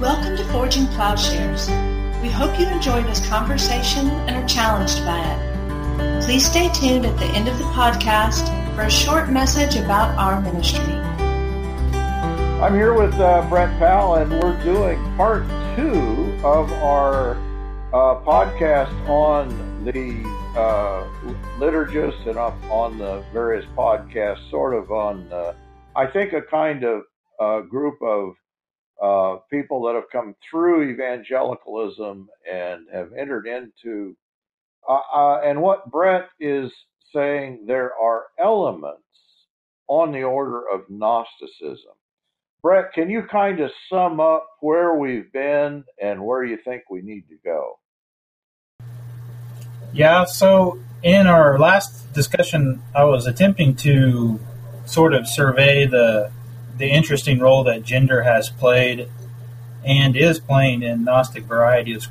Welcome to Forging Plowshares. We hope you enjoy this conversation and are challenged by it. Please stay tuned at the end of the podcast for a short message about our ministry. I'm here with uh, Brett Powell, and we're doing part two of our uh, podcast on the uh, liturgists and on the various podcasts, sort of on, uh, I think, a kind of uh, group of uh, people that have come through evangelicalism and have entered into. Uh, uh, and what Brett is saying, there are elements on the order of Gnosticism. Brett, can you kind of sum up where we've been and where you think we need to go? Yeah, so in our last discussion, I was attempting to sort of survey the the interesting role that gender has played and is playing in Gnostic varieties,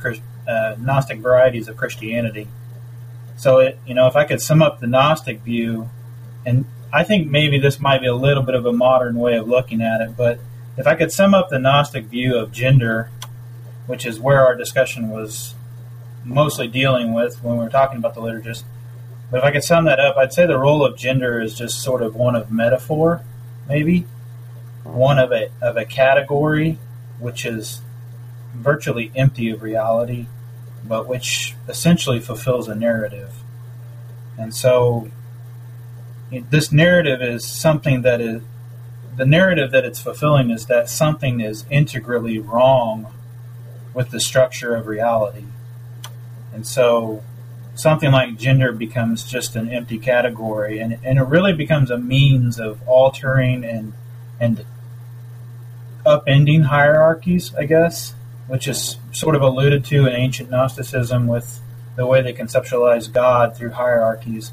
uh, Gnostic varieties of Christianity. So, it, you know, if I could sum up the Gnostic view, and I think maybe this might be a little bit of a modern way of looking at it, but if I could sum up the Gnostic view of gender, which is where our discussion was mostly dealing with when we were talking about the liturgist, but if I could sum that up, I'd say the role of gender is just sort of one of metaphor, maybe one of a of a category which is virtually empty of reality, but which essentially fulfills a narrative. And so, this narrative is something that is the narrative that it's fulfilling is that something is integrally wrong with the structure of reality. And so, something like gender becomes just an empty category, and, and it really becomes a means of altering and and upending hierarchies, I guess, which is sort of alluded to in ancient Gnosticism with the way they conceptualize God through hierarchies.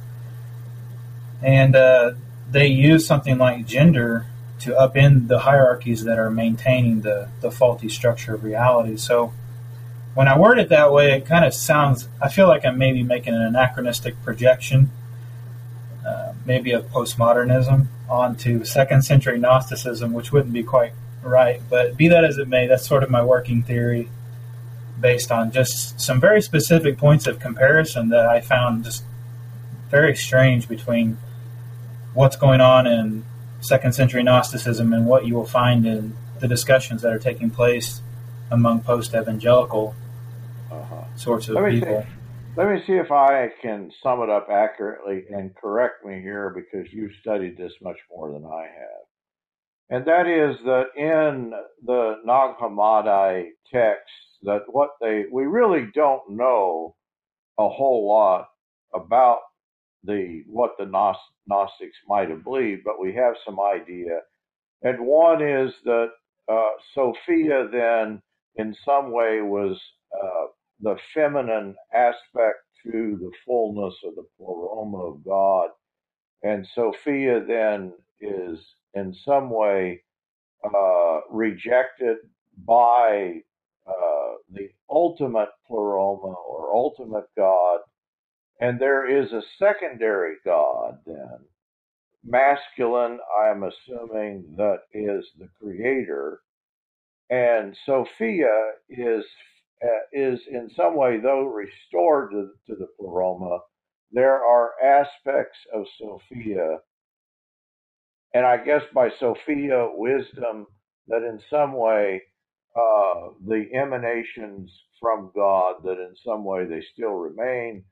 And uh, they use something like gender to upend the hierarchies that are maintaining the, the faulty structure of reality. So when I word it that way, it kind of sounds, I feel like I'm maybe making an anachronistic projection, uh, maybe of postmodernism, onto second century Gnosticism, which wouldn't be quite right. But be that as it may, that's sort of my working theory based on just some very specific points of comparison that I found just very strange between what's going on in second century Gnosticism and what you will find in the discussions that are taking place among post evangelical uh-huh. sorts of people. See, let me see if I can sum it up accurately and correct me here because you've studied this much more than I have and that is that in the Nag Hammadi texts, that what they we really don't know a whole lot about the what the Gnostics might have believed, but we have some idea. And one is that uh, Sophia then, in some way, was uh, the feminine aspect to the fullness of the pleroma of God, and Sophia then is in some way uh, rejected by uh, the ultimate pleroma or ultimate God, and there is a secondary God then, masculine, I'm assuming, that is the creator, and Sophia is uh, is in some way, though restored to, to the pleroma, there are aspects of Sophia and I guess by Sophia wisdom that in some way uh, the emanations from God that in some way they still remain,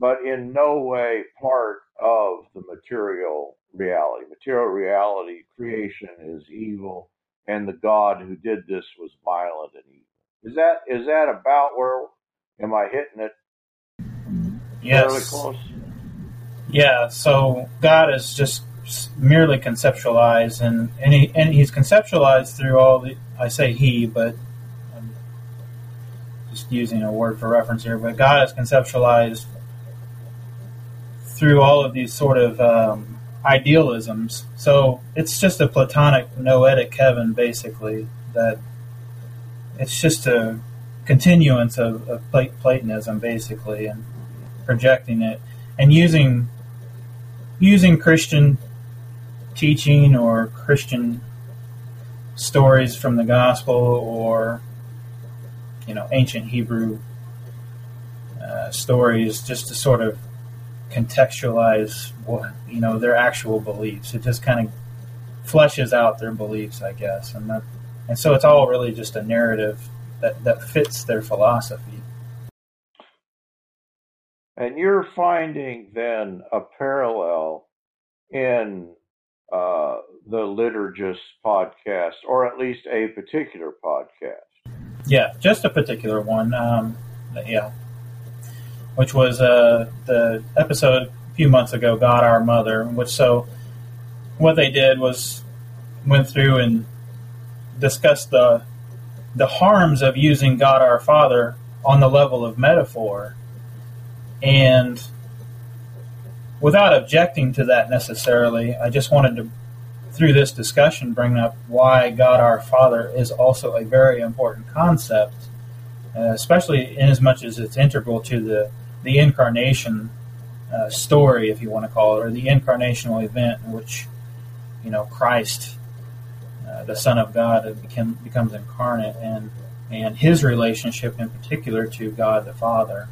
but in no way part of the material reality. Material reality, creation is evil, and the God who did this was violent and evil. Is that is that about where? Am I hitting it? Yes. Close. Yeah. So God is just merely conceptualized, and and, he, and he's conceptualized through all the. I say he, but I'm just using a word for reference here. But God is conceptualized through all of these sort of um, idealisms. So it's just a Platonic noetic heaven, basically. That it's just a continuance of, of Platonism, basically, and projecting it and using using Christian teaching or Christian stories from the gospel or you know ancient Hebrew uh, stories just to sort of contextualize what you know their actual beliefs. It just kind of fleshes out their beliefs, I guess, and that, and so it's all really just a narrative that that fits their philosophy. And you're finding then a parallel in uh, the liturgist podcast, or at least a particular podcast. Yeah, just a particular one. Um, yeah, which was uh, the episode a few months ago, God Our Mother. Which so, what they did was went through and discussed the the harms of using God Our Father on the level of metaphor, and without objecting to that necessarily, I just wanted to, through this discussion, bring up why God our Father is also a very important concept, uh, especially in as much as it's integral to the, the incarnation uh, story, if you want to call it, or the incarnational event in which, you know, Christ, uh, the Son of God, became, becomes incarnate, and and his relationship in particular to God the Father.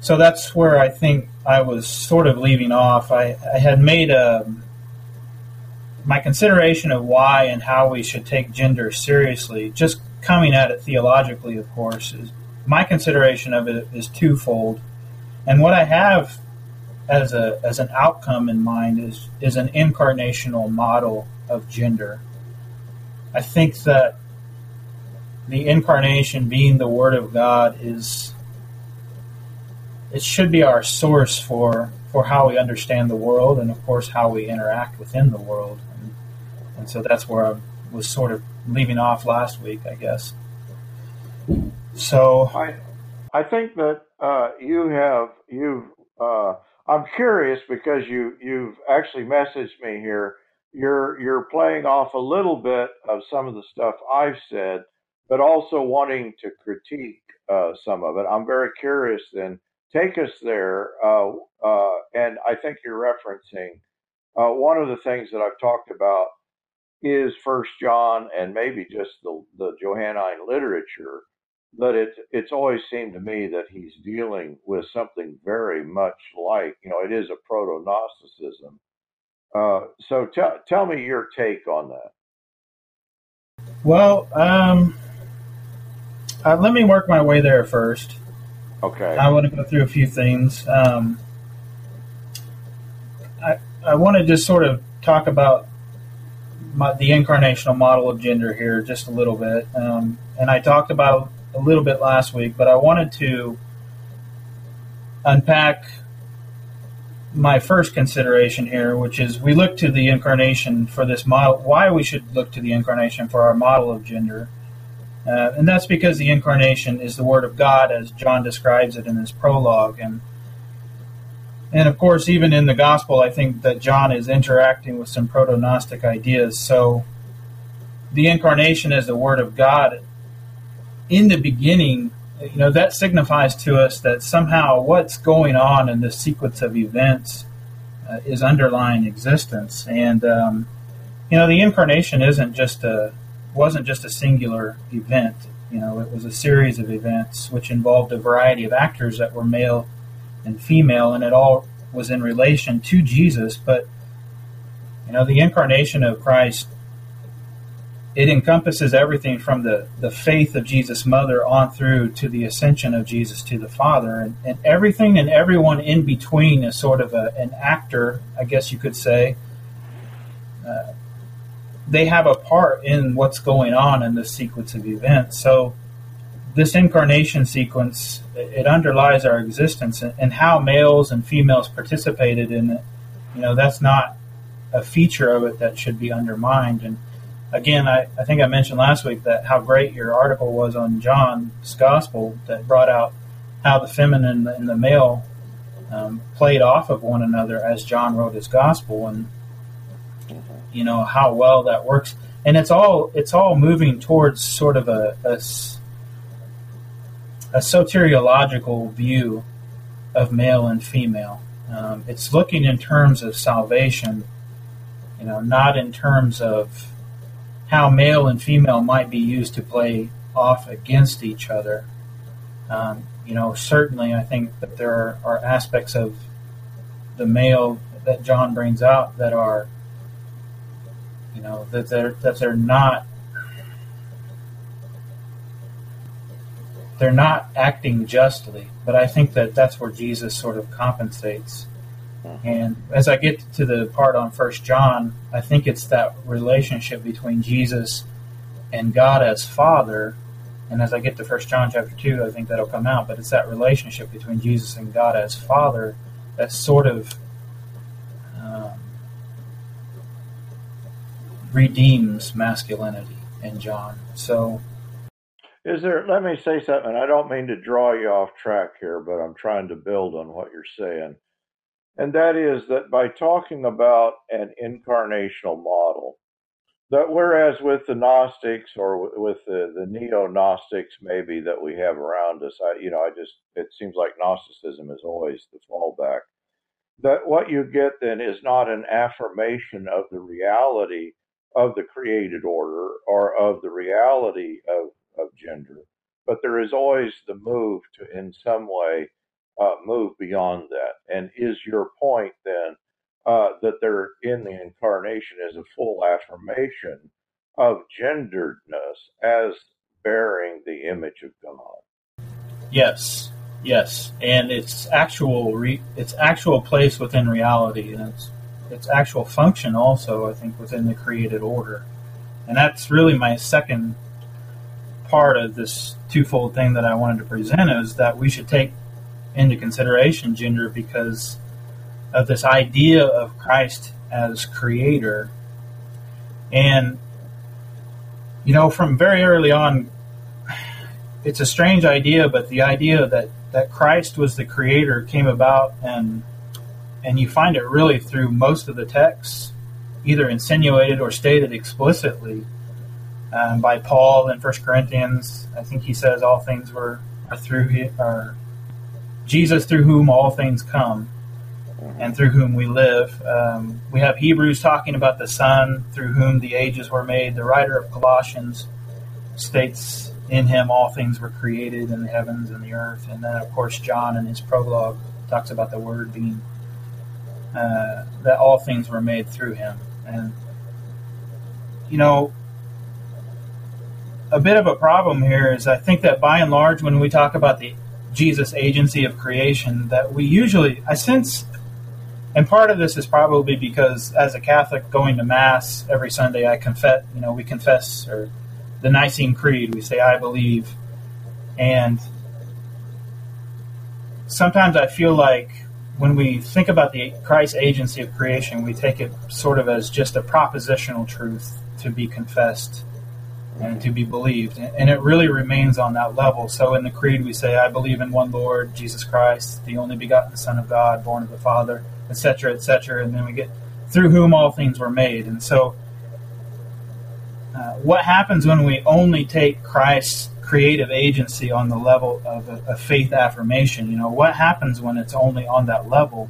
So that's where I think I was sort of leaving off. I, I had made a um, my consideration of why and how we should take gender seriously, just coming at it theologically, of course, is my consideration of it is twofold. And what I have as a as an outcome in mind is is an incarnational model of gender. I think that the incarnation being the word of God is it should be our source for for how we understand the world and of course how we interact within the world. And, and so that's where I was sort of leaving off last week I guess. So I I think that uh, you have you've uh, I'm curious because you you've actually messaged me here. You're you're playing off a little bit of some of the stuff I've said but also wanting to critique uh, some of it. I'm very curious then take us there. Uh, uh, and I think you're referencing uh, one of the things that I've talked about is First John and maybe just the, the Johannine literature. But it, it's always seemed to me that he's dealing with something very much like, you know, it is a proto Gnosticism. Uh, so tell tell me your take on that. Well, um, uh, let me work my way there first. Okay. I want to go through a few things. Um, I I want to just sort of talk about my, the incarnational model of gender here just a little bit, um, and I talked about a little bit last week, but I wanted to unpack my first consideration here, which is we look to the incarnation for this model. Why we should look to the incarnation for our model of gender. Uh, and that's because the incarnation is the Word of God, as John describes it in his prologue. And, and of course, even in the Gospel, I think that John is interacting with some proto Gnostic ideas. So the incarnation is the Word of God, in the beginning, you know, that signifies to us that somehow what's going on in this sequence of events uh, is underlying existence. And, um, you know, the incarnation isn't just a wasn't just a singular event. You know, it was a series of events which involved a variety of actors that were male and female, and it all was in relation to Jesus. But you know, the incarnation of Christ it encompasses everything from the, the faith of Jesus' mother on through to the ascension of Jesus to the Father. And, and everything and everyone in between is sort of a, an actor, I guess you could say, uh, they have a part in what's going on in this sequence of events. So this incarnation sequence it underlies our existence and how males and females participated in it. You know, that's not a feature of it that should be undermined. And again, I, I think I mentioned last week that how great your article was on John's gospel that brought out how the feminine and the male um, played off of one another as John wrote his gospel. And you know how well that works and it's all it's all moving towards sort of a, a, a soteriological view of male and female um, it's looking in terms of salvation you know not in terms of how male and female might be used to play off against each other. Um, you know, certainly I think that there are, are aspects of the male that John brings out that are, you know, that they're that they're not they're not acting justly. But I think that that's where Jesus sort of compensates. And as I get to the part on First John, I think it's that relationship between Jesus and God as Father. And as I get to First John chapter two, I think that'll come out. But it's that relationship between Jesus and God as Father that sort of redeems masculinity in John. So is there, let me say something. I don't mean to draw you off track here, but I'm trying to build on what you're saying. And that is that by talking about an incarnational model, that whereas with the Gnostics or with the, the neo Gnostics, maybe that we have around us, I, you know, I just, it seems like Gnosticism is always the fallback. That what you get then is not an affirmation of the reality of the created order or of the reality of of gender, but there is always the move to, in some way, uh, move beyond that. And is your point then uh, that there in the incarnation is a full affirmation of genderedness as bearing the image of God? Yes, yes, and its actual re- its actual place within reality, and its its actual function also, I think, within the created order, and that's really my second part of this twofold thing that I wanted to present is that we should take into consideration gender because of this idea of Christ as creator. And, you know, from very early on, it's a strange idea, but the idea that, that Christ was the creator came about and and you find it really through most of the texts, either insinuated or stated explicitly um, by Paul in First Corinthians. I think he says all things were are through are Jesus through whom all things come and through whom we live. Um, we have Hebrews talking about the Son through whom the ages were made. The writer of Colossians states in him all things were created in the heavens and the earth. And then, of course, John in his prologue talks about the Word being uh, that all things were made through him. And, you know, a bit of a problem here is I think that by and large, when we talk about the Jesus agency of creation, that we usually, I sense, and part of this is probably because as a Catholic going to Mass every Sunday, I confess, you know, we confess, or the Nicene Creed, we say, I believe. And sometimes I feel like when we think about the Christ agency of creation, we take it sort of as just a propositional truth to be confessed and to be believed. And it really remains on that level. So in the Creed, we say, I believe in one Lord, Jesus Christ, the only begotten Son of God, born of the Father, etc., etc. And then we get through whom all things were made. And so, uh, what happens when we only take Christ's creative agency on the level of a, a faith affirmation? You know, what happens when it's only on that level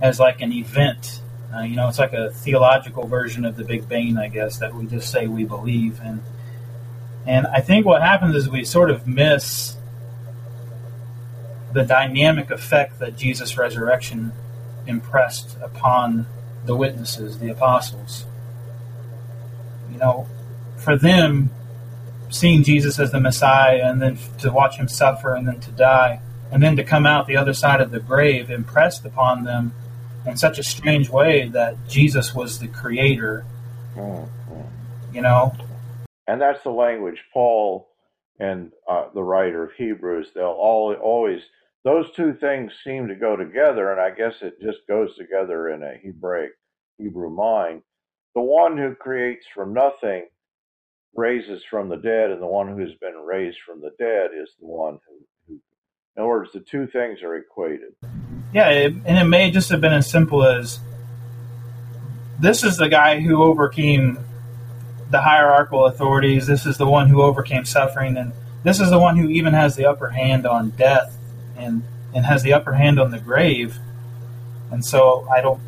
as like an event? Uh, you know, it's like a theological version of the Big Bang, I guess, that we just say we believe. And and I think what happens is we sort of miss the dynamic effect that Jesus' resurrection impressed upon the witnesses, the apostles. You know, for them, seeing Jesus as the Messiah and then to watch him suffer and then to die and then to come out the other side of the grave impressed upon them in such a strange way that Jesus was the creator. Mm-hmm. You know? And that's the language Paul and uh, the writer of Hebrews, they'll all, always, those two things seem to go together, and I guess it just goes together in a Hebraic, Hebrew mind. The one who creates from nothing raises from the dead, and the one who's been raised from the dead is the one who, who in other words, the two things are equated. Yeah, it, and it may just have been as simple as this is the guy who overcame the hierarchical authorities. This is the one who overcame suffering, and this is the one who even has the upper hand on death and and has the upper hand on the grave. And so I don't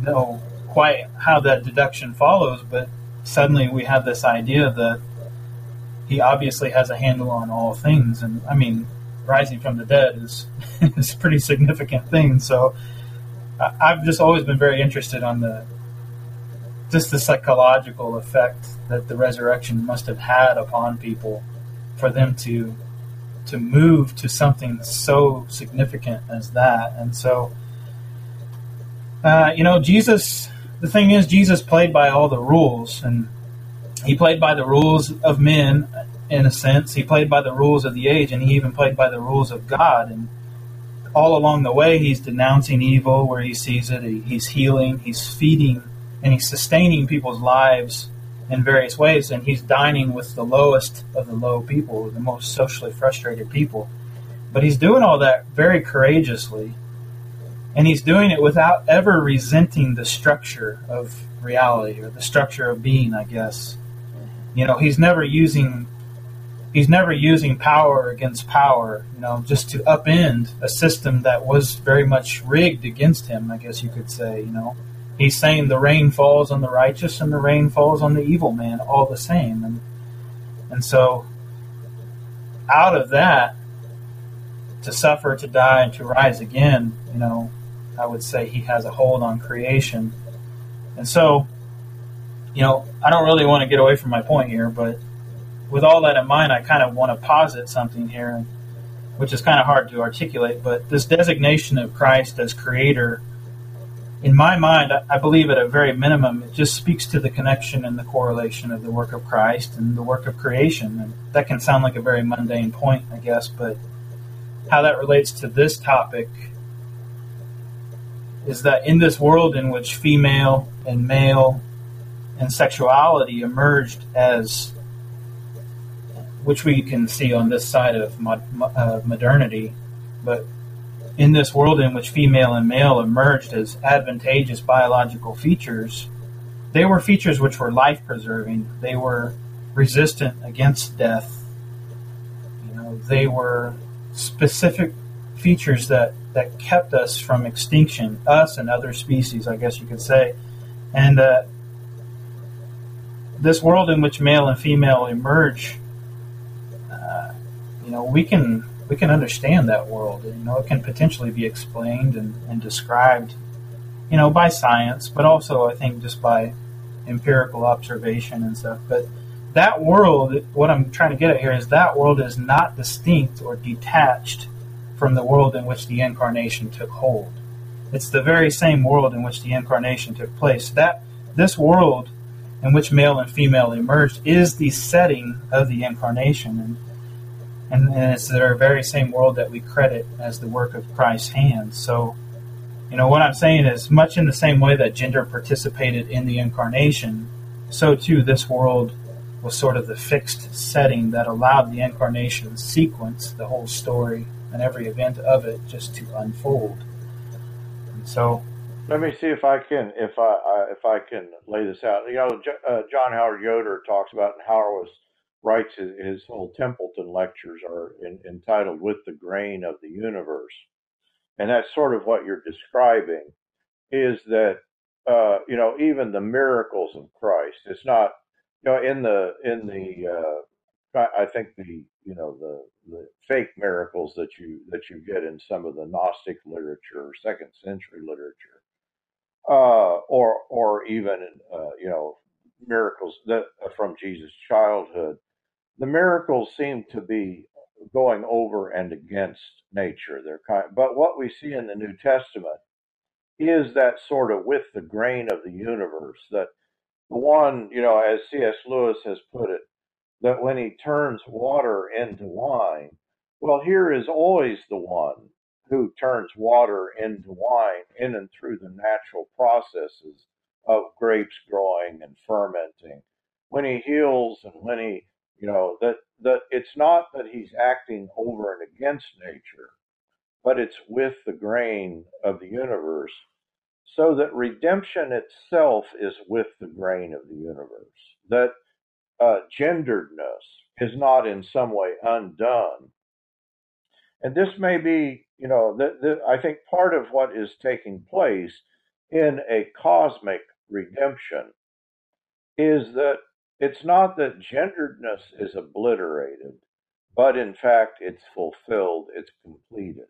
know quite how that deduction follows, but suddenly we have this idea that he obviously has a handle on all things. And I mean, rising from the dead is is a pretty significant thing. So I've just always been very interested on the just the psychological effect that the resurrection must have had upon people for them to to move to something so significant as that. And so, uh, you know, Jesus. The thing is, Jesus played by all the rules, and he played by the rules of men in a sense. He played by the rules of the age, and he even played by the rules of God. And all along the way, he's denouncing evil where he sees it. He's healing, he's feeding, and he's sustaining people's lives in various ways. And he's dining with the lowest of the low people, the most socially frustrated people. But he's doing all that very courageously. And he's doing it without ever resenting the structure of reality or the structure of being, I guess. Mm-hmm. You know, he's never using he's never using power against power, you know, just to upend a system that was very much rigged against him, I guess you could say, you know. He's saying the rain falls on the righteous and the rain falls on the evil man all the same. And and so out of that to suffer, to die, and to rise again, you know, I would say he has a hold on creation. And so, you know, I don't really want to get away from my point here, but with all that in mind, I kind of want to posit something here, which is kind of hard to articulate. But this designation of Christ as creator, in my mind, I believe at a very minimum, it just speaks to the connection and the correlation of the work of Christ and the work of creation. And that can sound like a very mundane point, I guess, but how that relates to this topic is that in this world in which female and male and sexuality emerged as which we can see on this side of uh, modernity. But in this world in which female and male emerged as advantageous biological features, they were features which were life preserving. They were resistant against death. You know, they were specific features that, that kept us from extinction, us and other species, I guess you could say. And uh, this world in which male and female emerge you know, we can we can understand that world. You know, it can potentially be explained and, and described, you know, by science, but also I think just by empirical observation and stuff. But that world, what I'm trying to get at here is that world is not distinct or detached from the world in which the incarnation took hold. It's the very same world in which the incarnation took place. That this world in which male and female emerged is the setting of the incarnation. And and, and it's the very same world that we credit as the work of Christ's hands. So, you know, what I'm saying is much in the same way that gender participated in the incarnation, so too this world was sort of the fixed setting that allowed the incarnation sequence, the whole story, and every event of it just to unfold. And so, let me see if I can if I, I if I can lay this out. You know, uh, John Howard Yoder talks about Hauerwas writes his, his whole Templeton lectures are in, entitled "With the Grain of the Universe," and that's sort of what you're describing. Is that uh, you know even the miracles of Christ? It's not you know in the in the uh, I think the you know the the fake miracles that you that you get in some of the Gnostic literature or second century literature, uh, or or even uh, you know miracles that from Jesus' childhood the miracles seem to be going over and against nature. They're kind, but what we see in the New Testament is that sort of with the grain of the universe that the one, you know, as C.S. Lewis has put it, that when he turns water into wine, well, here is always the one who turns water into wine in and through the natural processes of grapes growing and fermenting. When he heals and when he you know, that, that it's not that he's acting over and against nature, but it's with the grain of the universe, so that redemption itself is with the grain of the universe. That uh, genderedness is not in some way undone. And this may be, you know, the, the, I think part of what is taking place in a cosmic redemption is that it's not that genderedness is obliterated, but in fact it's fulfilled, it's completed.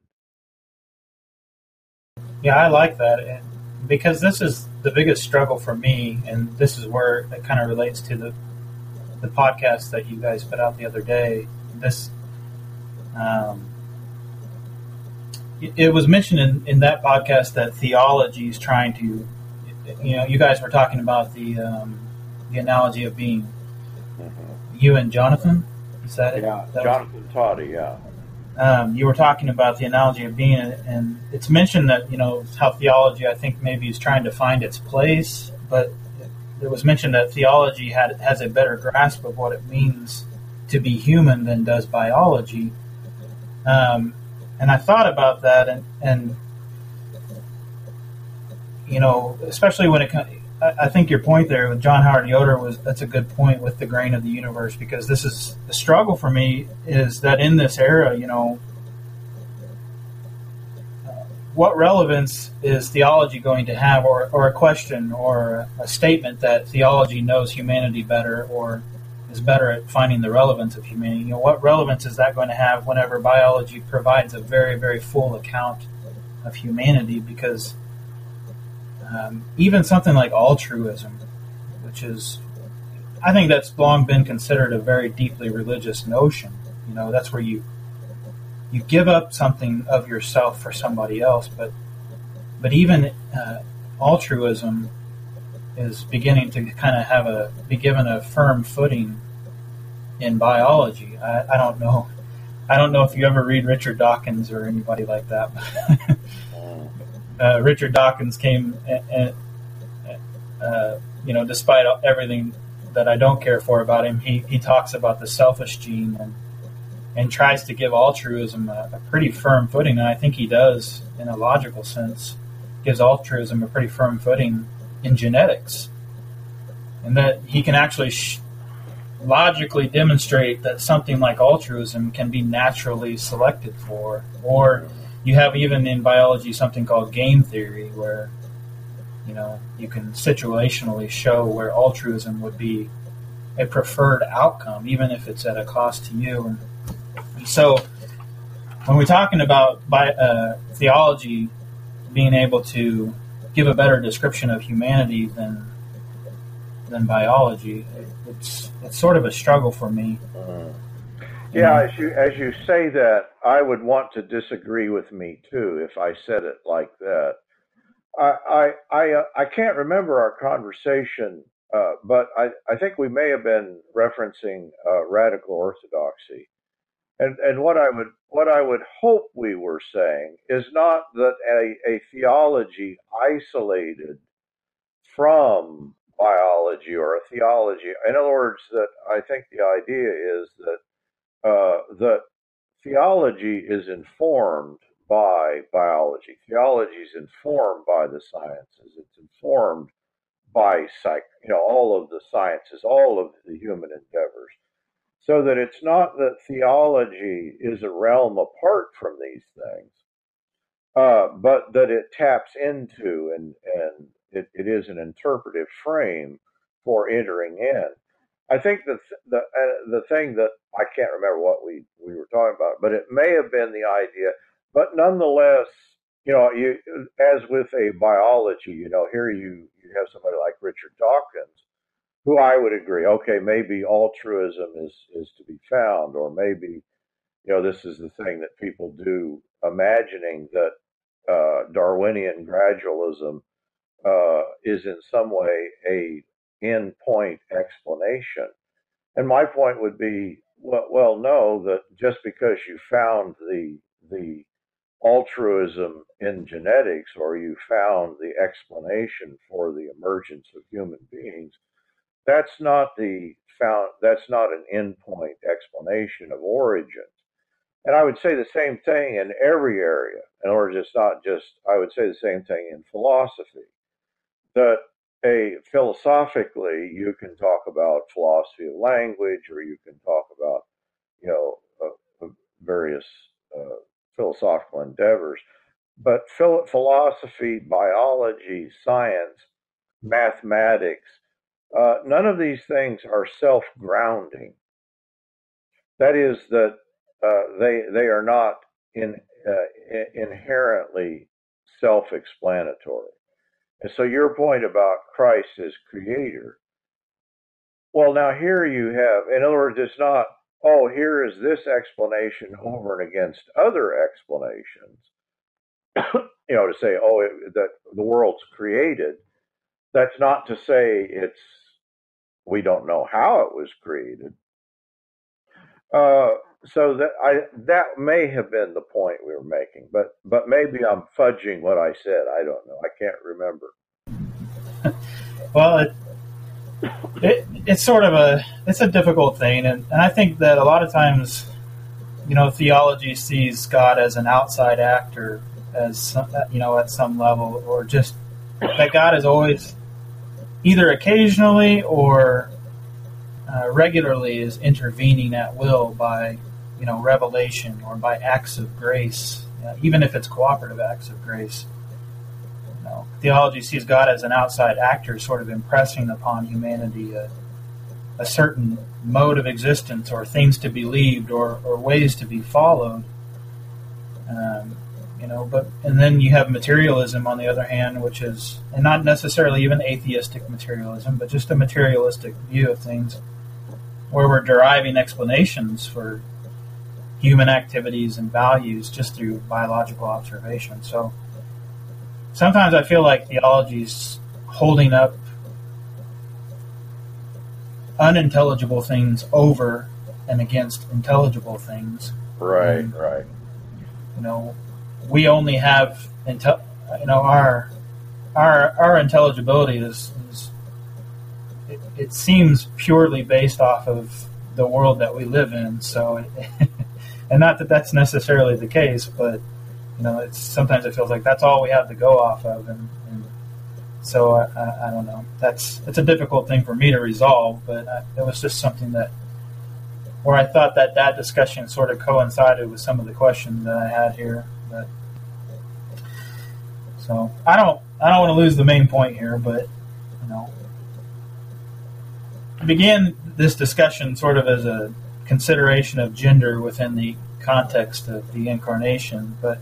Yeah, I like that. because this is the biggest struggle for me, and this is where it kind of relates to the the podcast that you guys put out the other day. This, um, it was mentioned in, in that podcast that theology is trying to, you know, you guys were talking about the um, the analogy of being mm-hmm. you and Jonathan. Is that it? Yeah, that Jonathan was, Toddy. Yeah. Um, you were talking about the analogy of being, and it's mentioned that you know how theology, I think, maybe is trying to find its place, but it was mentioned that theology had has a better grasp of what it means to be human than does biology. Um, and I thought about that, and, and you know, especially when it comes. I think your point there with John Howard Yoder was that's a good point with the grain of the universe because this is the struggle for me is that in this era, you know, what relevance is theology going to have, or, or a question or a statement that theology knows humanity better or is better at finding the relevance of humanity? You know, what relevance is that going to have whenever biology provides a very, very full account of humanity? Because um, even something like altruism, which is, I think that's long been considered a very deeply religious notion. You know, that's where you you give up something of yourself for somebody else. But but even uh, altruism is beginning to kind of have a be given a firm footing in biology. I, I don't know. I don't know if you ever read Richard Dawkins or anybody like that. uh, Richard Dawkins came, and, uh, you know, despite everything that I don't care for about him, he, he talks about the selfish gene and and tries to give altruism a, a, pretty firm footing. And I think he does, in a logical sense, gives altruism a pretty firm footing in genetics. And that he can actually sh- logically demonstrate that something like altruism can be naturally selected for. Or you have even in biology something called game theory, where you know you can situationally show where altruism would be a preferred outcome, even if it's at a cost to you. And so when we're talking about uh, theology being able to give a better description of humanity than than biology, it's it's sort of a struggle for me. Uh, yeah, as you as you say that, I would want to disagree with me too if I said it like that. I I I, uh, I can't remember our conversation, uh, but I I think we may have been referencing uh, radical orthodoxy. And, and what I would what I would hope we were saying is not that a, a theology isolated from biology or a theology. In other words, that I think the idea is that uh, that theology is informed by biology. Theology is informed by the sciences. It's informed by psych, you know, all of the sciences, all of the human endeavors so that it's not that theology is a realm apart from these things, uh, but that it taps into and, and it, it is an interpretive frame for entering in. I think the the uh, the thing that I can't remember what we we were talking about, but it may have been the idea. But nonetheless, you know, you as with a biology, you know, here you you have somebody like Richard Dawkins who I would agree, okay, maybe altruism is, is to be found, or maybe, you know, this is the thing that people do, imagining that uh, Darwinian gradualism uh, is in some way a endpoint explanation. And my point would be, well, well, no, that just because you found the the altruism in genetics or you found the explanation for the emergence of human beings that's not the found that's not an endpoint explanation of origins. And I would say the same thing in every area. In order, just not just I would say the same thing in philosophy. That a philosophically you can talk about philosophy of language, or you can talk about you know uh, uh various uh, philosophical endeavors. But philosophy, biology, science, mathematics, uh, none of these things are self-grounding. That is that uh, they they are not in, uh, inherently self-explanatory. And so your point about Christ as creator, well, now here you have, in other words, it's not, oh, here is this explanation over and against other explanations. you know, to say, oh, it, that the world's created. That's not to say it's we don't know how it was created. Uh, so that I that may have been the point we were making, but but maybe I'm fudging what I said. I don't know. I can't remember. well, it, it, it's sort of a it's a difficult thing, and, and I think that a lot of times, you know, theology sees God as an outside actor, as some, you know, at some level, or just that God is always either occasionally or uh, regularly is intervening at will by you know revelation or by acts of grace, even if it's cooperative acts of grace. You know, theology sees God as an outside actor, sort of impressing upon humanity a, a certain mode of existence or things to be believed or, or ways to be followed. Um, you know, but and then you have materialism on the other hand, which is and not necessarily even atheistic materialism, but just a materialistic view of things, where we're deriving explanations for human activities and values just through biological observation. So sometimes I feel like theology's holding up unintelligible things over and against intelligible things. Right, and, right. You know, we only have intel, you know, our our our intelligibility is, is it, it, seems purely based off of the world that we live in. So it, and not that that's necessarily the case, but you know, it's sometimes it feels like that's all we have to go off of, and, and so I, I, I, don't know. That's it's a difficult thing for me to resolve, but I, it was just something that where I thought that that discussion sort of coincided with some of the questions that I had here. But so I don't I don't want to lose the main point here, but you know, I began this discussion sort of as a consideration of gender within the context of the incarnation. But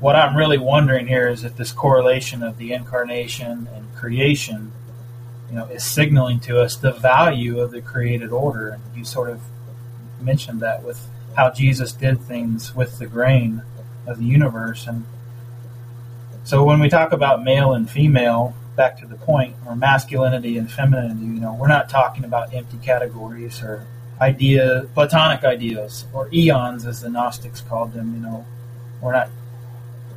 what I'm really wondering here is if this correlation of the incarnation and creation, you know, is signaling to us the value of the created order. And you sort of mentioned that with how Jesus did things with the grain of the universe. And so when we talk about male and female, back to the point, or masculinity and femininity, you know, we're not talking about empty categories or idea, Platonic ideas, or eons, as the Gnostics called them. You know, we're not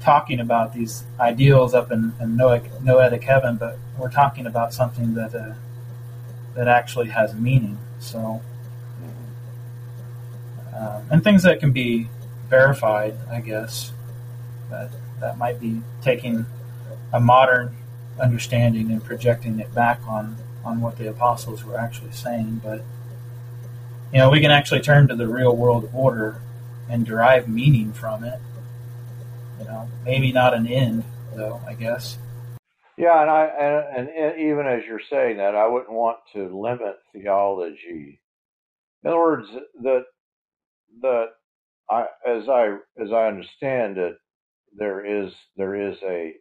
talking about these ideals up in, in Noetic, Noetic heaven, but we're talking about something that uh, that actually has meaning. So, um, and things that can be verified, I guess. That that might be taking a modern understanding and projecting it back on on what the apostles were actually saying, but you know, we can actually turn to the real world order and derive meaning from it. You know, maybe not an end, though. I guess. Yeah, and I and, and even as you're saying that, I wouldn't want to limit theology. In other words, that that I as I as I understand it, there is there is a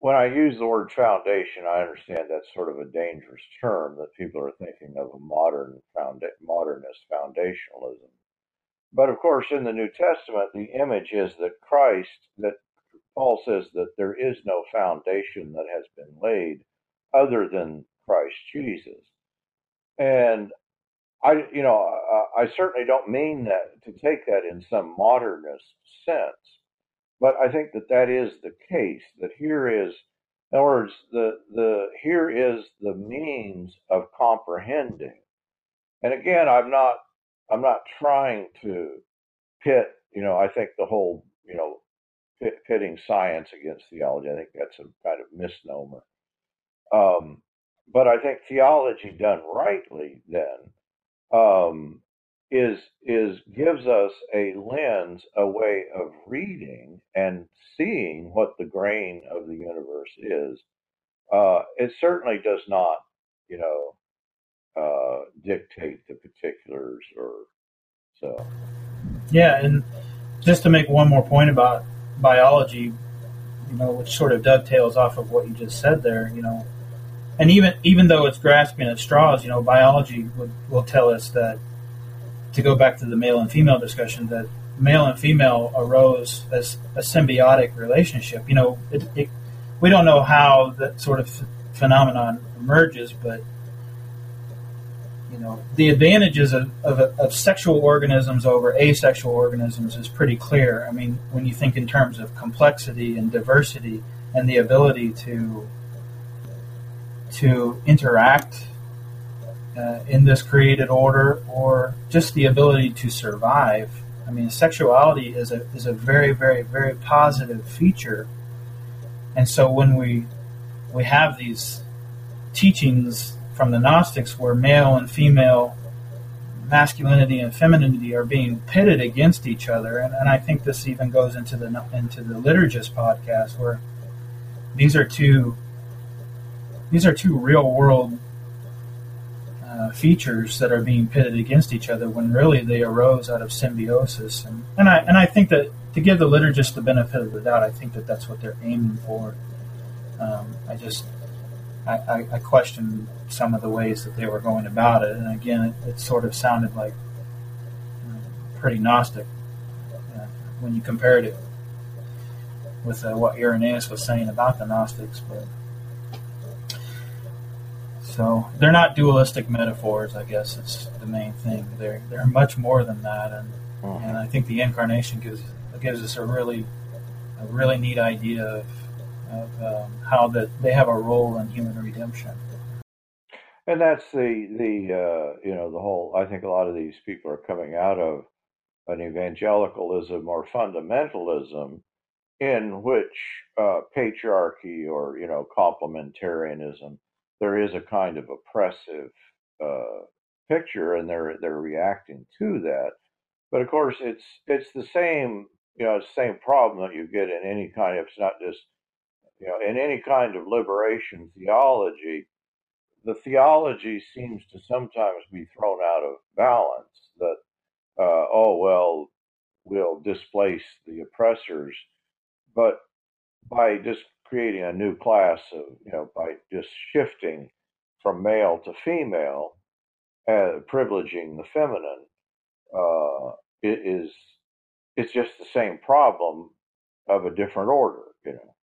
when I use the word foundation, I understand that's sort of a dangerous term that people are thinking of a modern founda- modernist foundationalism. But of course, in the New Testament, the image is that Christ, that Paul says that there is no foundation that has been laid other than Christ Jesus. And I, you know, I, I certainly don't mean that to take that in some modernist sense. But I think that that is the case. That here is, in other words, the the here is the means of comprehending. And again, I'm not I'm not trying to pit. You know, I think the whole you know pit, pitting science against theology. I think that's a kind of misnomer. Um, but I think theology done rightly then um, is is gives us a lens, a way of reading and seeing what the grain of the universe is. Uh, it certainly does not you know, uh, dictate the particulars or so. Yeah, and just to make one more point about biology, you know, which sort of dovetails off of what you just said there, you know, and even even though it's grasping at straws, you know, biology would, will tell us that to go back to the male and female discussion that male and female arose as a symbiotic relationship. You know, it, it, we don't know how that sort of phenomenon emerges, but you know, the advantages of, of, of, sexual organisms over asexual organisms is pretty clear. I mean, when you think in terms of complexity and diversity and the ability to to interact uh, in this created order, or just the ability to survive. I mean, sexuality is a is a very, very, very positive feature, and so when we we have these teachings from the Gnostics where male and female masculinity and femininity are being pitted against each other, and, and I think this even goes into the into the liturgist podcast where these are two these are two real world uh, features that are being pitted against each other when really they arose out of symbiosis, and and I and I think that to give the liturgist the benefit of the doubt, I think that that's what they're aiming for. Um, I just I, I, I questioned some of the ways that they were going about it, and again, it, it sort of sounded like uh, pretty Gnostic uh, when you compared it with uh, what Irenaeus was saying about the Gnostics. But so they're not dualistic metaphors. I guess it's the main thing. They're they're much more than that, and uh-huh. and I think the incarnation gives gives us a really a really neat idea of of um, how that they have a role in human redemption. And that's the the uh, you know the whole. I think a lot of these people are coming out of an evangelicalism or fundamentalism in which uh, patriarchy or you know complementarianism there is a kind of oppressive uh, picture and they're they're reacting to that but of course it's it's the same you know same problem that you get in any kind of it's not just you know, in any kind of liberation theology, the theology seems to sometimes be thrown out of balance. That, uh, oh, well, we'll displace the oppressors. But by just creating a new class of, you know, by just shifting from male to female, privileging the feminine, uh, it is it's just the same problem of a different order, you know.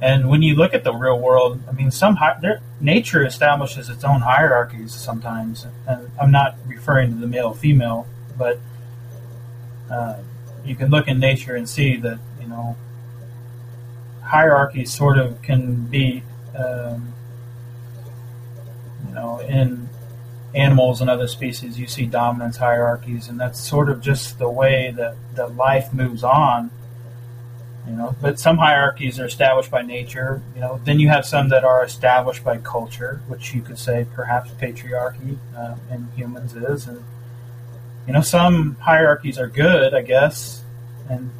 And when you look at the real world, I mean, some there, nature establishes its own hierarchies sometimes. And I'm not referring to the male female, but uh, you can look in nature and see that you know hierarchies sort of can be um, you know in animals and other species you see dominance hierarchies and that's sort of just the way that, that life moves on you know. But some hierarchies are established by nature, you know. Then you have some that are established by culture, which you could say perhaps patriarchy uh, in humans is, and you know, some hierarchies are good, I guess, and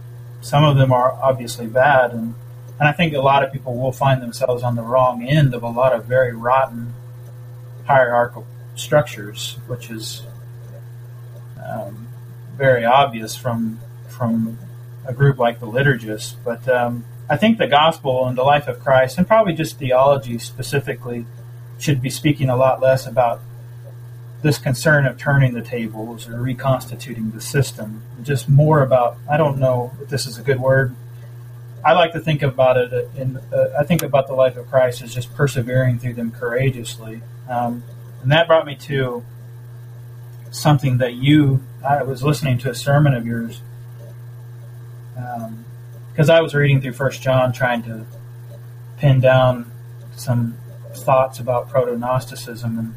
some of them are obviously bad, and and I think a lot of people will find themselves on the wrong end of a lot of very rotten hierarchical structures, which is um, very obvious from from a group like the liturgists. But um, I think the gospel and the life of Christ, and probably just theology specifically, should be speaking a lot less about this concern of turning the tables or reconstituting the system. Just more about, I don't know if this is a good word. I like to think about it in, uh, I think about the life of Christ as just persevering through them courageously. Um, and that brought me to something that you, I was listening to a sermon of yours because um, I was reading through First John, trying to pin down some thoughts about proto Gnosticism, and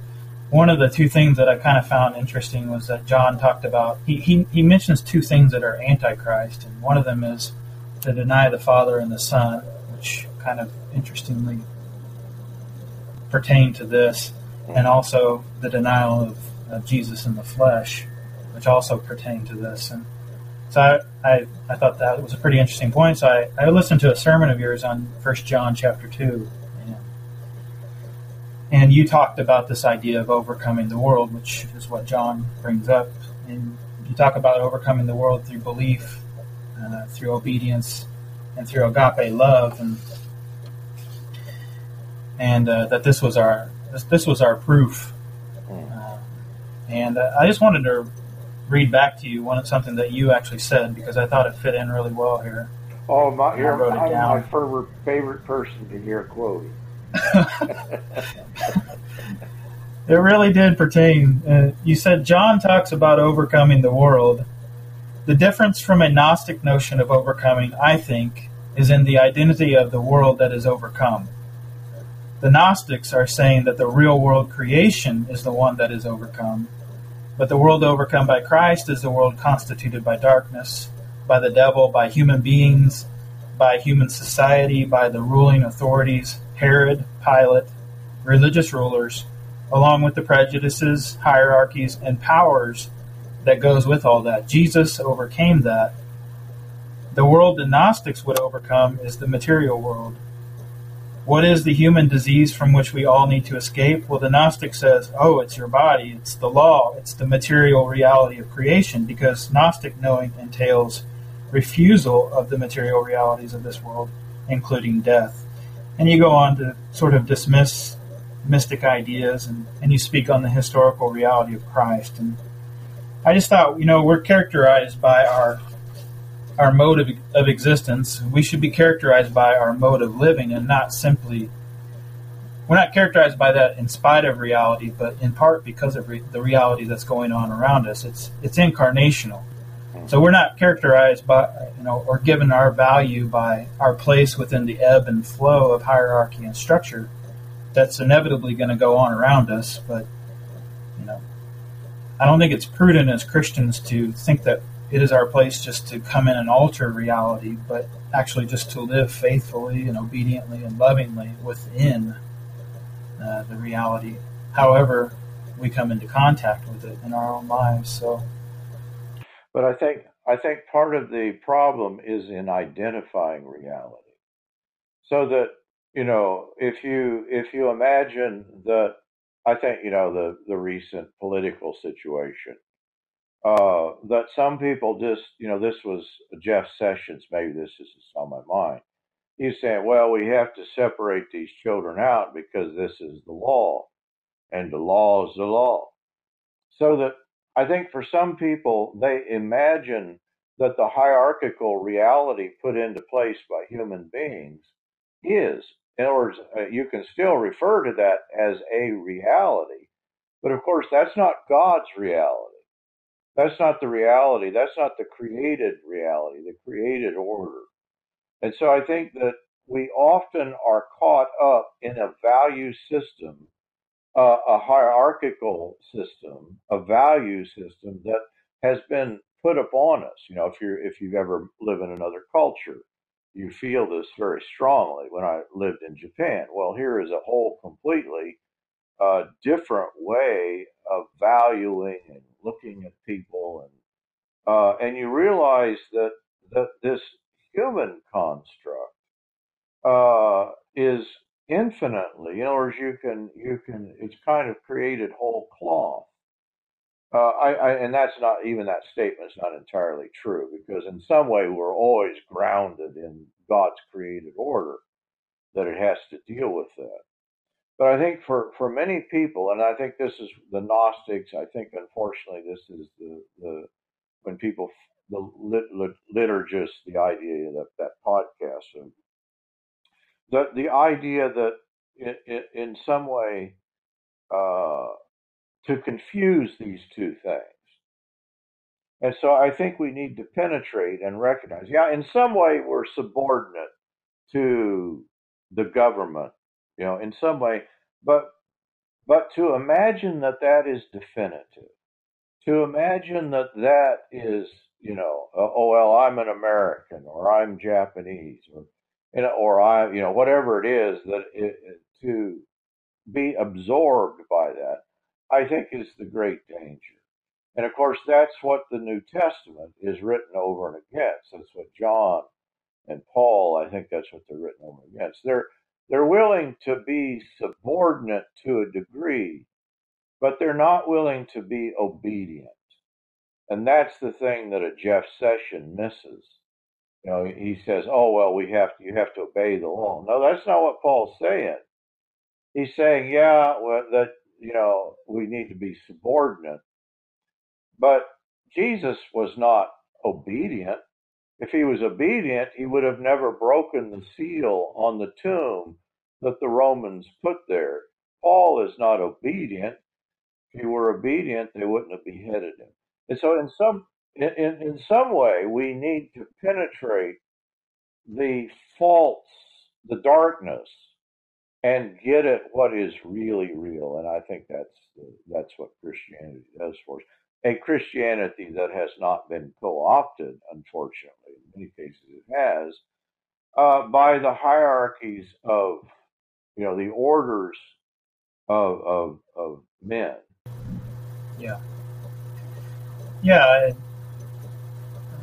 one of the two things that I kind of found interesting was that John talked about he, he, he mentions two things that are antichrist, and one of them is to deny the Father and the Son, which kind of interestingly pertain to this, and mm-hmm. also the denial of, of Jesus in the flesh, which also pertain to this. And so I, I, I, thought that was a pretty interesting point. So I, I listened to a sermon of yours on First John chapter two, and and you talked about this idea of overcoming the world, which is what John brings up. And you talk about overcoming the world through belief, uh, through obedience, and through agape love, and and uh, that this was our this, this was our proof. Uh, and uh, I just wanted to read back to you one something that you actually said because I thought it fit in really well here. Oh, my, you're I'm my favorite, favorite person to hear quoted. it really did pertain. Uh, you said John talks about overcoming the world. The difference from a Gnostic notion of overcoming, I think, is in the identity of the world that is overcome. The Gnostics are saying that the real world creation is the one that is overcome, but the world overcome by Christ is the world constituted by darkness, by the devil, by human beings, by human society, by the ruling authorities, Herod, Pilate, religious rulers, along with the prejudices, hierarchies, and powers that goes with all that. Jesus overcame that. The world the Gnostics would overcome is the material world. What is the human disease from which we all need to escape? Well, the Gnostic says, oh, it's your body, it's the law, it's the material reality of creation, because Gnostic knowing entails refusal of the material realities of this world, including death. And you go on to sort of dismiss mystic ideas and, and you speak on the historical reality of Christ. And I just thought, you know, we're characterized by our our mode of, of existence, we should be characterized by our mode of living and not simply. We're not characterized by that in spite of reality, but in part because of re- the reality that's going on around us. It's it's incarnational. So we're not characterized by, you know, or given our value by our place within the ebb and flow of hierarchy and structure that's inevitably going to go on around us. But, I don't think it's prudent as Christians to think that it is our place just to come in and alter reality, but actually just to live faithfully and obediently and lovingly within uh, the reality. However, we come into contact with it in our own lives. So, but I think I think part of the problem is in identifying reality, so that you know if you if you imagine that I think you know the the recent political situation uh, that some people just, you know, this was Jeff Sessions, maybe this is on my mind. He's saying, well, we have to separate these children out because this is the law, and the law is the law. So that I think for some people, they imagine that the hierarchical reality put into place by human beings is. In other words, uh, you can still refer to that as a reality, but of course, that's not God's reality. That's not the reality. That's not the created reality, the created order. And so I think that we often are caught up in a value system, uh, a hierarchical system, a value system that has been put upon us. You know, if you're if you've ever lived in another culture, you feel this very strongly. When I lived in Japan, well, here is a whole completely uh, different way of valuing and looking at people, and uh, and you realize that that this human construct uh, is infinitely. In other words, you can you can it's kind of created whole cloth. Uh, I, I, and that's not even that statement is not entirely true because in some way we're always grounded in God's created order that it has to deal with that. But I think for, for many people, and I think this is the Gnostics, I think unfortunately this is the, the when people, the lit, lit, liturgists, the idea that that podcast, of, the, the idea that in, in, in some way uh, to confuse these two things. And so I think we need to penetrate and recognize, yeah, in some way we're subordinate to the government you know, in some way. But but to imagine that that is definitive, to imagine that that is, you know, uh, oh well, I'm an American or I'm Japanese or you know, or I, you know, whatever it is that it, to be absorbed by that, I think is the great danger. And of course, that's what the New Testament is written over and against. That's what John and Paul, I think that's what they're written over against. They're They're willing to be subordinate to a degree, but they're not willing to be obedient. And that's the thing that a Jeff Session misses. You know, he says, "Oh well, we have to, you have to obey the law." No, that's not what Paul's saying. He's saying, "Yeah, well, that you know, we need to be subordinate." But Jesus was not obedient. If he was obedient, he would have never broken the seal on the tomb that the Romans put there. Paul is not obedient. If he were obedient, they wouldn't have beheaded him. And so, in some in, in, some way, we need to penetrate the false, the darkness, and get at what is really real. And I think that's that's what Christianity does for us. A Christianity that has not been co-opted, unfortunately, in many cases it has, uh, by the hierarchies of, you know, the orders of of, of men. Yeah. Yeah, I,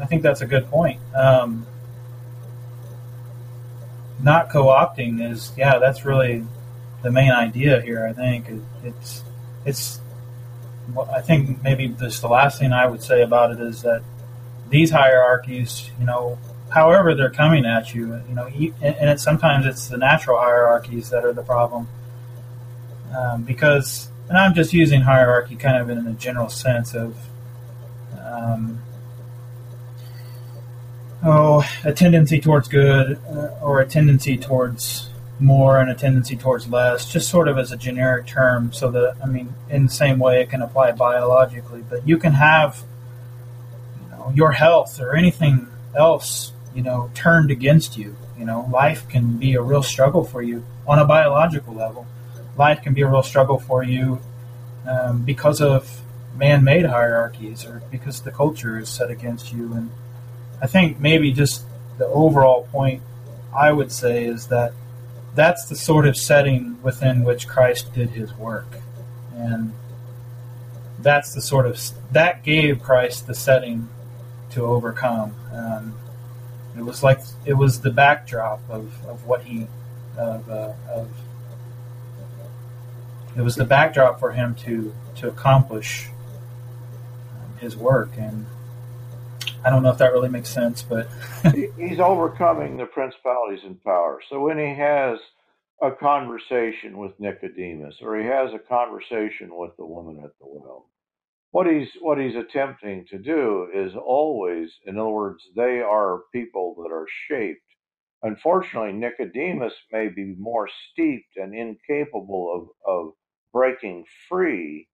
I think that's a good point. Um, not co-opting is, yeah, that's really the main idea here. I think it, it's it's. I think maybe just the last thing I would say about it is that these hierarchies, you know, however they're coming at you, you know, and it, sometimes it's the natural hierarchies that are the problem, um, because, and I'm just using hierarchy kind of in a general sense of um, oh, a tendency towards good uh, or a tendency towards more and a tendency towards less, just sort of as a generic term, so that, I mean, in the same way it can apply biologically, but you can have you know, your health or anything else, you know, turned against you. You know, life can be a real struggle for you on a biological level. Life can be a real struggle for you um, because of man-made hierarchies or because the culture is set against you. And I think maybe just the overall point I would say is that that's the sort of setting within which Christ did his work. And that's the sort of that gave Christ the setting to overcome. Um, it was like it was the backdrop of, of what he of, uh, of it was the backdrop for him to to accomplish his work. And I don't know if that really makes sense, but he's overcoming the principalities and powers. So when he has a conversation with Nicodemus, or he has a conversation with the woman at the well, what he's what he's attempting to do is always, in other words, they are people that are shaped. Unfortunately, Nicodemus may be more steeped and incapable of, of breaking free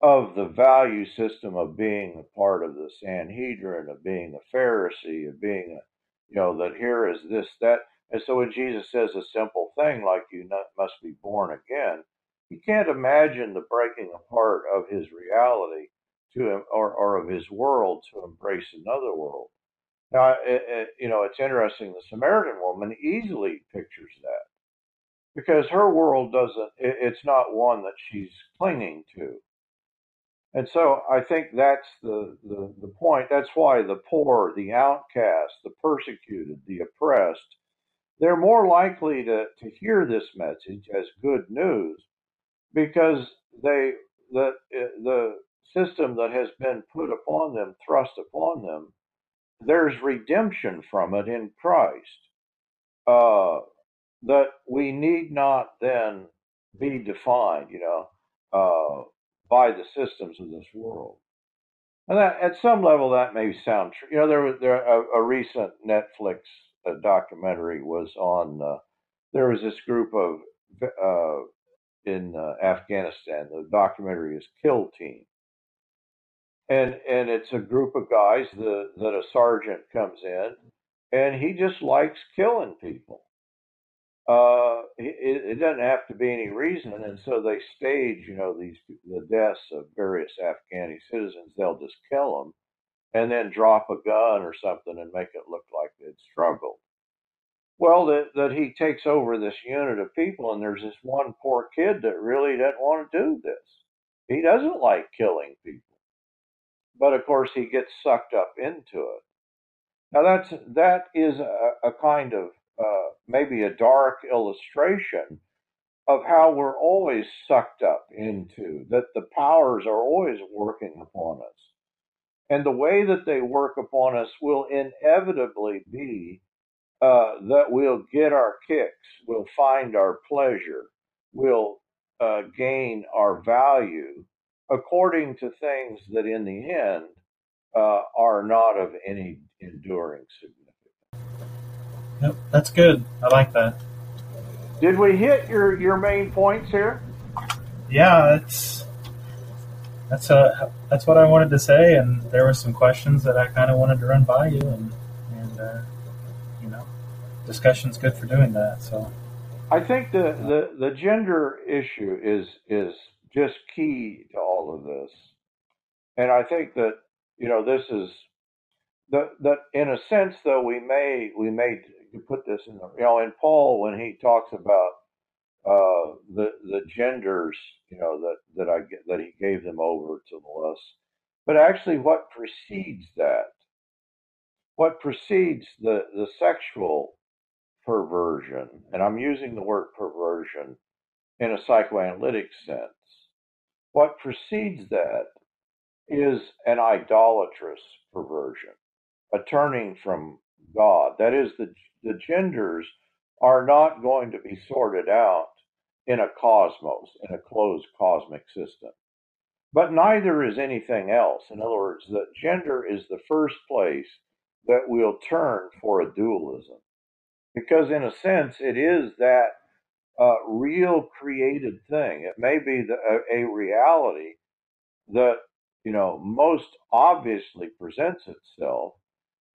of the value system of being a part of the Sanhedrin, of being a Pharisee, of being a, you know, that here is this, that. And so when Jesus says a simple thing like you must be born again, you can't imagine the breaking apart of his reality to or, or of his world to embrace another world. Now, it, it, you know, it's interesting. The Samaritan woman easily pictures that because her world doesn't, it, it's not one that she's clinging to. And so I think that's the, the, the point. That's why the poor, the outcast, the persecuted, the oppressed, they're more likely to, to hear this message as good news because they the the system that has been put upon them, thrust upon them, there's redemption from it in Christ. Uh, that we need not then be defined, you know. Uh, by the systems of this world. And that, at some level, that may sound true. You know, there was there a, a recent Netflix uh, documentary was on. Uh, there was this group of uh, in uh, Afghanistan. The documentary is Kill Team, and and it's a group of guys the, that a sergeant comes in, and he just likes killing people uh, it, it, doesn't have to be any reason. And so they stage, you know, these the deaths of various Afghani citizens. They'll just kill them and then drop a gun or something and make it look like they'd struggled. Well, that that he takes over this unit of people, and there's this one poor kid that really doesn't want to do this. He doesn't like killing people, but of course he gets sucked up into it. Now that's that is a, a kind of uh, maybe a dark illustration of how we're always sucked up into, that the powers are always working upon us. And the way that they work upon us will inevitably be uh, that we'll get our kicks, we'll find our pleasure, we'll uh, gain our value according to things that in the end uh, are not of any enduring significance. Yep, that's good. I like that. Did we hit your, your main points here? Yeah, that's that's uh that's what I wanted to say, and there were some questions that I kind of wanted to run by you, and and uh, you know, discussion's good for doing that. So I think the, the, the gender issue is is just key to all of this, and I think that you know this is that that in a sense though we may we may put this in the you know in Paul when he talks about uh, the the genders you know that that I that he gave them over to the lust, but actually what precedes that, what precedes the the sexual perversion, and I'm using the word perversion in a psychoanalytic sense. What precedes that is an idolatrous perversion, a turning from God. That is, the, the genders are not going to be sorted out in a cosmos, in a closed cosmic system. But neither is anything else. In other words, that gender is the first place that we'll turn for a dualism. Because in a sense, it is that uh, real created thing. It may be the, a, a reality that you know most obviously presents itself.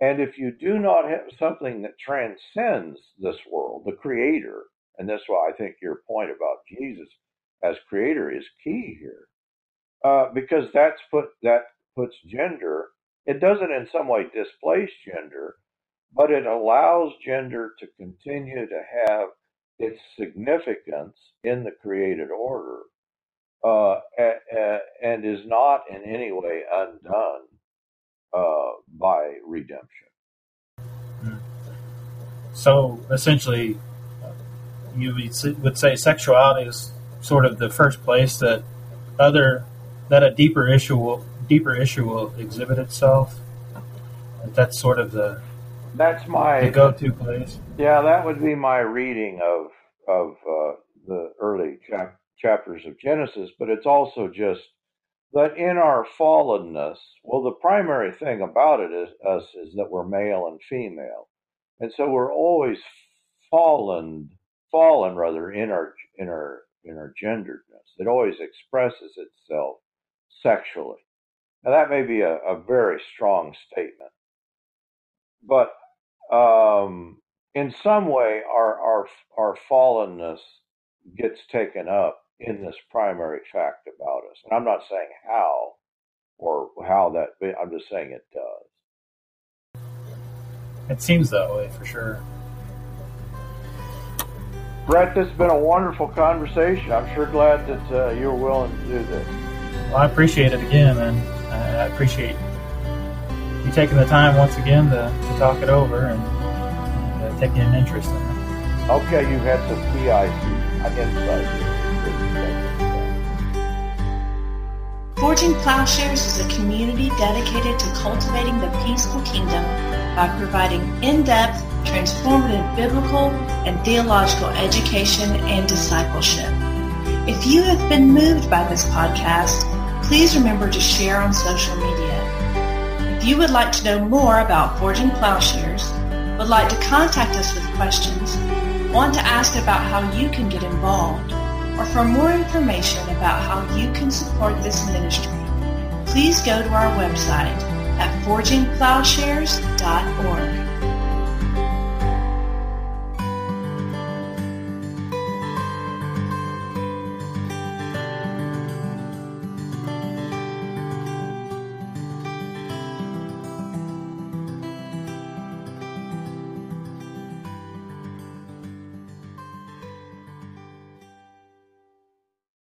And if you do not have something that transcends this world, the creator, and that's why I think your point about Jesus as creator is key here, uh, because that's put that puts gender. It doesn't in some way displace gender, but it allows gender to continue to have its significance in the created order uh, and is not in any way undone uh, by redemption. So essentially, you would say sexuality is sort of the first place that other that a deeper issue will deeper issue will exhibit itself. That's sort of the that's my the go-to place. Yeah, that would be my reading of of uh, the early chap- chapters of Genesis. But it's also just that in our fallenness, well, the primary thing about it is us is that we're male and female, and so we're always fallen, fallen rather in our in our in our genderedness. It always expresses itself sexually. Now that may be a, a very strong statement, but um, in some way, our our our fallenness gets taken up in this primary fact about us. And I'm not saying how or how that. I'm just saying it does. It seems that way for sure. Brett, this has been a wonderful conversation. I'm sure glad that uh, you're willing to do this. Well, I appreciate it again, and I appreciate you taking the time once again to, to talk it over and, and uh, taking an interest in it. Okay, you've had some key insights. Forging Plowshares is a community dedicated to cultivating the peaceful kingdom by providing in-depth, transformative biblical and theological education and discipleship. If you have been moved by this podcast, please remember to share on social media. If you would like to know more about Forging Plowshares, would like to contact us with questions, want to ask about how you can get involved, or for more information about how you can support this ministry, please go to our website at forgingplowshares.org.